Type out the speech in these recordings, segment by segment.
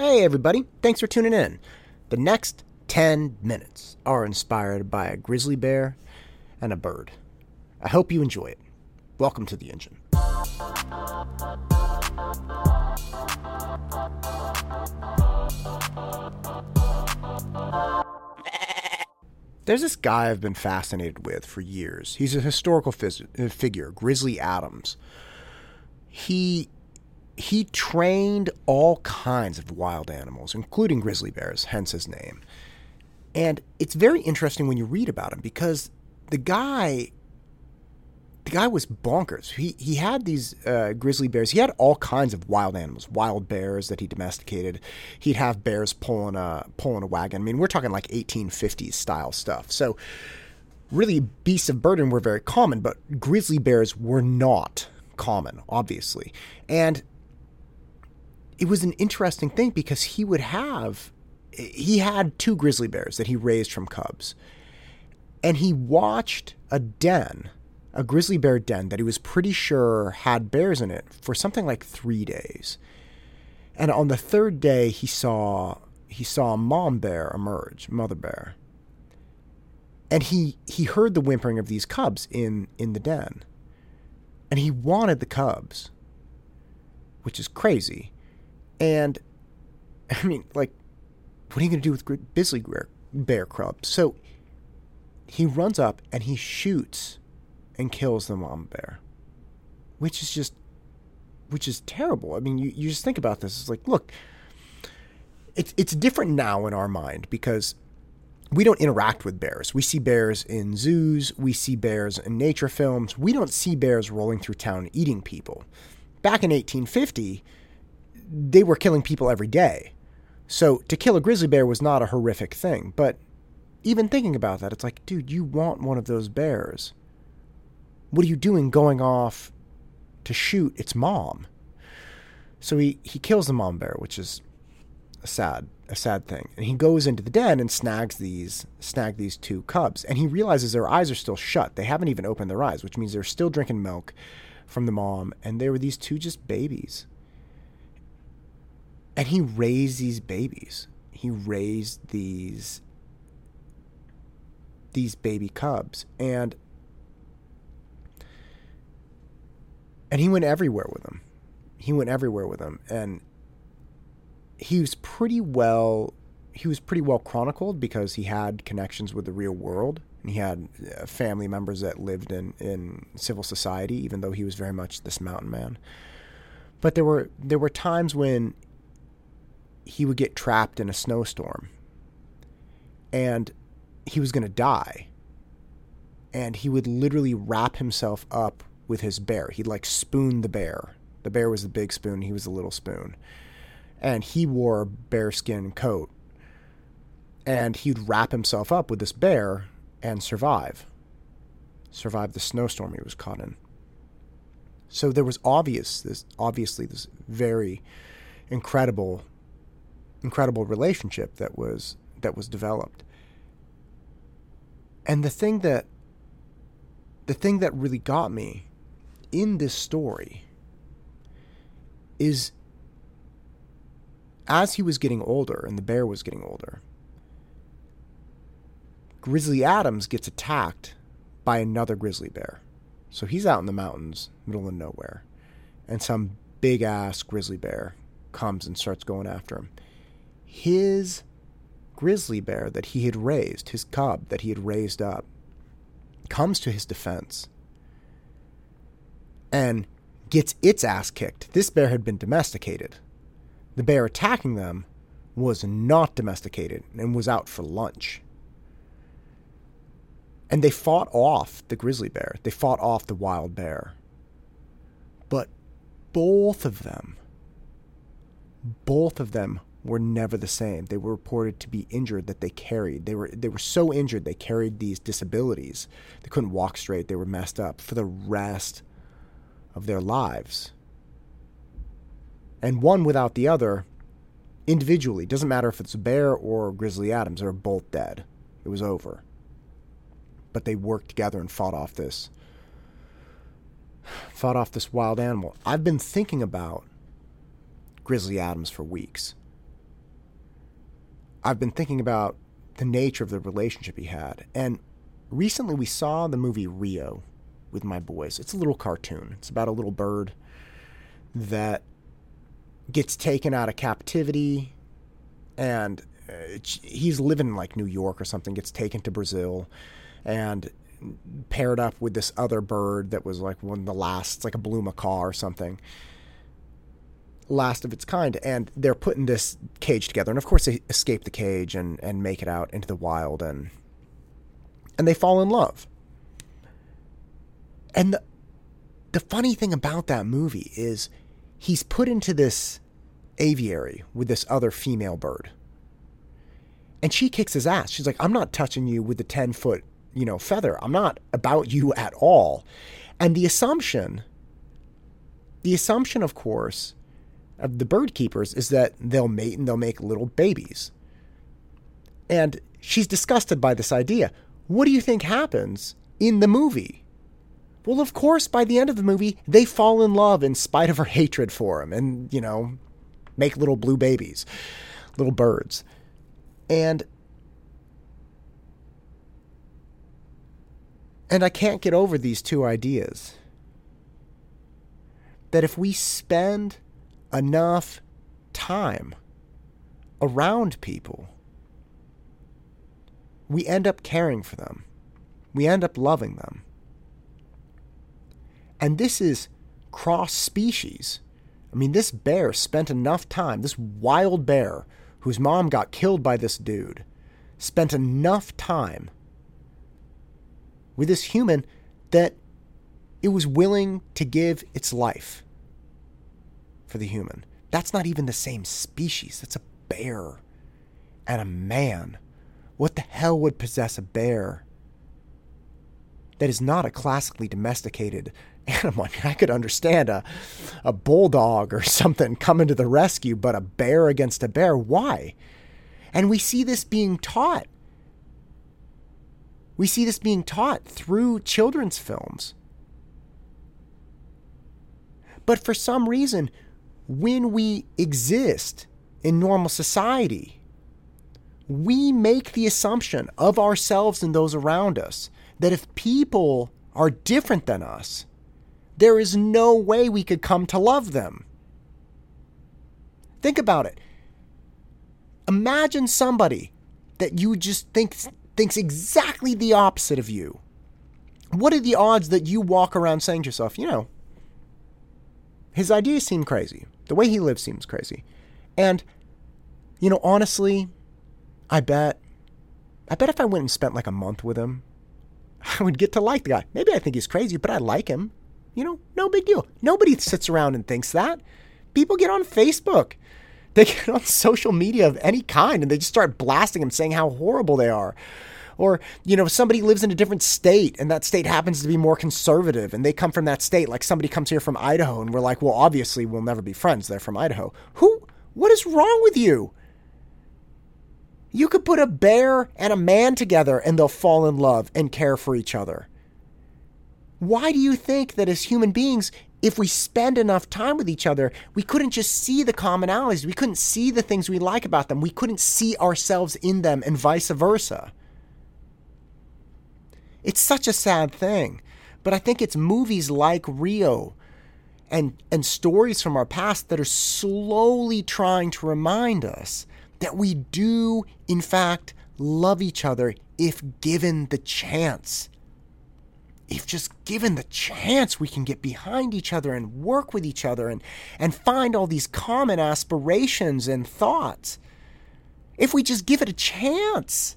Hey, everybody. Thanks for tuning in. The next 10 minutes are inspired by a grizzly bear and a bird. I hope you enjoy it. Welcome to the engine. There's this guy I've been fascinated with for years. He's a historical figure, Grizzly Adams. He he trained all kinds of wild animals, including grizzly bears, hence his name. And it's very interesting when you read about him because the guy the guy was bonkers. He he had these uh, grizzly bears. He had all kinds of wild animals, wild bears that he domesticated. He'd have bears pulling a pulling a wagon. I mean, we're talking like 1850s style stuff. So really, beasts of burden were very common, but grizzly bears were not common, obviously. And it was an interesting thing because he would have he had two grizzly bears that he raised from cubs. And he watched a den a grizzly bear den that he was pretty sure had bears in it for something like three days. And on the third day, he saw he saw a mom bear emerge, mother bear. And he he heard the whimpering of these cubs in in the den, and he wanted the cubs, which is crazy. And I mean, like, what are you going to do with grizzly bear, bear cubs? So he runs up and he shoots and kills the mom bear, which is just, which is terrible. I mean, you, you just think about this. It's like, look, it's it's different now in our mind because we don't interact with bears. We see bears in zoos, we see bears in nature films. We don't see bears rolling through town eating people. Back in 1850, they were killing people every day. So to kill a grizzly bear was not a horrific thing. But even thinking about that, it's like, dude, you want one of those bears. What are you doing going off to shoot its mom? So he, he kills the mom bear, which is a sad a sad thing. And he goes into the den and snags these snag these two cubs. And he realizes their eyes are still shut. They haven't even opened their eyes, which means they're still drinking milk from the mom. And there were these two just babies. And he raised these babies. He raised these these baby cubs. And and he went everywhere with them. He went everywhere with them, and he was pretty well. He was pretty well chronicled because he had connections with the real world. And he had uh, family members that lived in, in civil society, even though he was very much this mountain man. But there were there were times when he would get trapped in a snowstorm, and he was going to die. And he would literally wrap himself up with his bear. He'd like spoon the bear. The bear was the big spoon, he was the little spoon. And he wore a bearskin coat. And he'd wrap himself up with this bear and survive. Survive the snowstorm he was caught in. So there was obvious this obviously this very incredible incredible relationship that was that was developed. And the thing that the thing that really got me in this story is as he was getting older and the bear was getting older, Grizzly Adams gets attacked by another grizzly bear. So he's out in the mountains, middle of nowhere, and some big ass grizzly bear comes and starts going after him. His grizzly bear that he had raised, his cub that he had raised up, comes to his defense and gets its ass kicked. This bear had been domesticated. The bear attacking them was not domesticated and was out for lunch. And they fought off the grizzly bear. They fought off the wild bear. But both of them, both of them were never the same. They were reported to be injured that they carried. They were they were so injured they carried these disabilities. They couldn't walk straight. They were messed up for the rest of their lives. And one without the other, individually, doesn't matter if it's a bear or Grizzly Adams, they're both dead. It was over. But they worked together and fought off this fought off this wild animal. I've been thinking about Grizzly Adams for weeks. I've been thinking about the nature of the relationship he had. And recently we saw the movie Rio with my boys. It's a little cartoon. It's about a little bird that gets taken out of captivity and uh, he's living in like New York or something, gets taken to Brazil and paired up with this other bird that was like one of the last, like a blue macaw or something last of its kind. And they're putting this cage together. And of course, they escape the cage and, and make it out into the wild and and they fall in love. And the, the funny thing about that movie is he's put into this aviary with this other female bird. And she kicks his ass. She's like, I'm not touching you with the 10 foot, you know, feather. I'm not about you at all. And the assumption, the assumption, of course, of the bird keepers is that they'll mate and they'll make little babies. And she's disgusted by this idea. What do you think happens in the movie? Well, of course, by the end of the movie, they fall in love in spite of her hatred for him and, you know, make little blue babies, little birds. And and I can't get over these two ideas. That if we spend enough time around people, we end up caring for them. We end up loving them. And this is cross species. I mean, this bear spent enough time, this wild bear whose mom got killed by this dude, spent enough time with this human that it was willing to give its life for the human. That's not even the same species. That's a bear and a man. What the hell would possess a bear that is not a classically domesticated animal? I could understand a, a bulldog or something coming to the rescue, but a bear against a bear, why? And we see this being taught. We see this being taught through children's films. But for some reason, when we exist in normal society, we make the assumption of ourselves and those around us that if people are different than us, there is no way we could come to love them. Think about it. Imagine somebody that you just think thinks exactly the opposite of you. What are the odds that you walk around saying to yourself, you know, his ideas seem crazy. The way he lives seems crazy. And, you know, honestly, I bet, I bet if I went and spent like a month with him, I would get to like the guy. Maybe I think he's crazy, but I like him. You know, no big deal. Nobody sits around and thinks that. People get on Facebook. They get on social media of any kind and they just start blasting him, saying how horrible they are. Or, you know, somebody lives in a different state and that state happens to be more conservative and they come from that state. Like somebody comes here from Idaho and we're like, well, obviously we'll never be friends. They're from Idaho. Who? What is wrong with you? You could put a bear and a man together and they'll fall in love and care for each other. Why do you think that as human beings, if we spend enough time with each other, we couldn't just see the commonalities? We couldn't see the things we like about them. We couldn't see ourselves in them and vice versa. It's such a sad thing. But I think it's movies like Rio and, and stories from our past that are slowly trying to remind us that we do, in fact, love each other if given the chance. If just given the chance, we can get behind each other and work with each other and, and find all these common aspirations and thoughts. If we just give it a chance.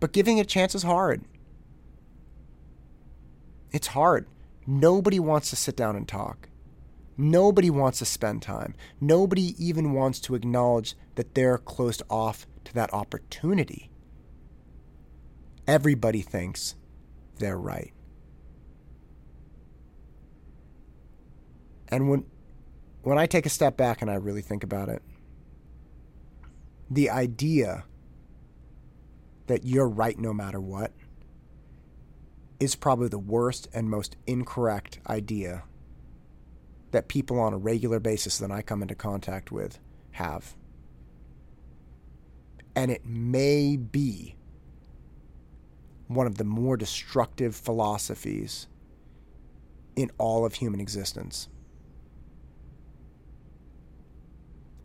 But giving it a chance is hard. It's hard. Nobody wants to sit down and talk. Nobody wants to spend time. Nobody even wants to acknowledge that they're closed off to that opportunity. Everybody thinks they're right. And when when I take a step back and I really think about it, the idea that you're right no matter what is probably the worst and most incorrect idea that people on a regular basis that I come into contact with have. And it may be one of the more destructive philosophies in all of human existence.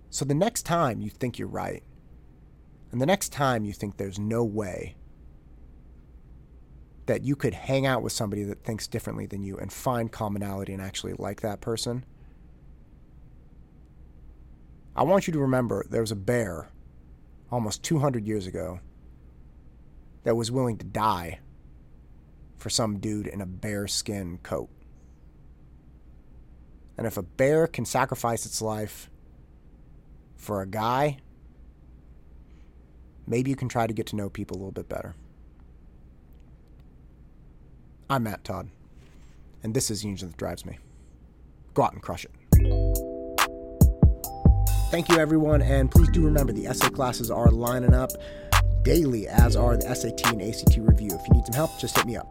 So the next time you think you're right, and the next time you think there's no way that you could hang out with somebody that thinks differently than you and find commonality and actually like that person, I want you to remember there was a bear almost 200 years ago that was willing to die for some dude in a bear skin coat. And if a bear can sacrifice its life for a guy, maybe you can try to get to know people a little bit better. I'm Matt Todd, and this is Engine That Drives Me. Go out and crush it. Thank you, everyone, and please do remember the essay classes are lining up daily, as are the SAT and ACT review. If you need some help, just hit me up.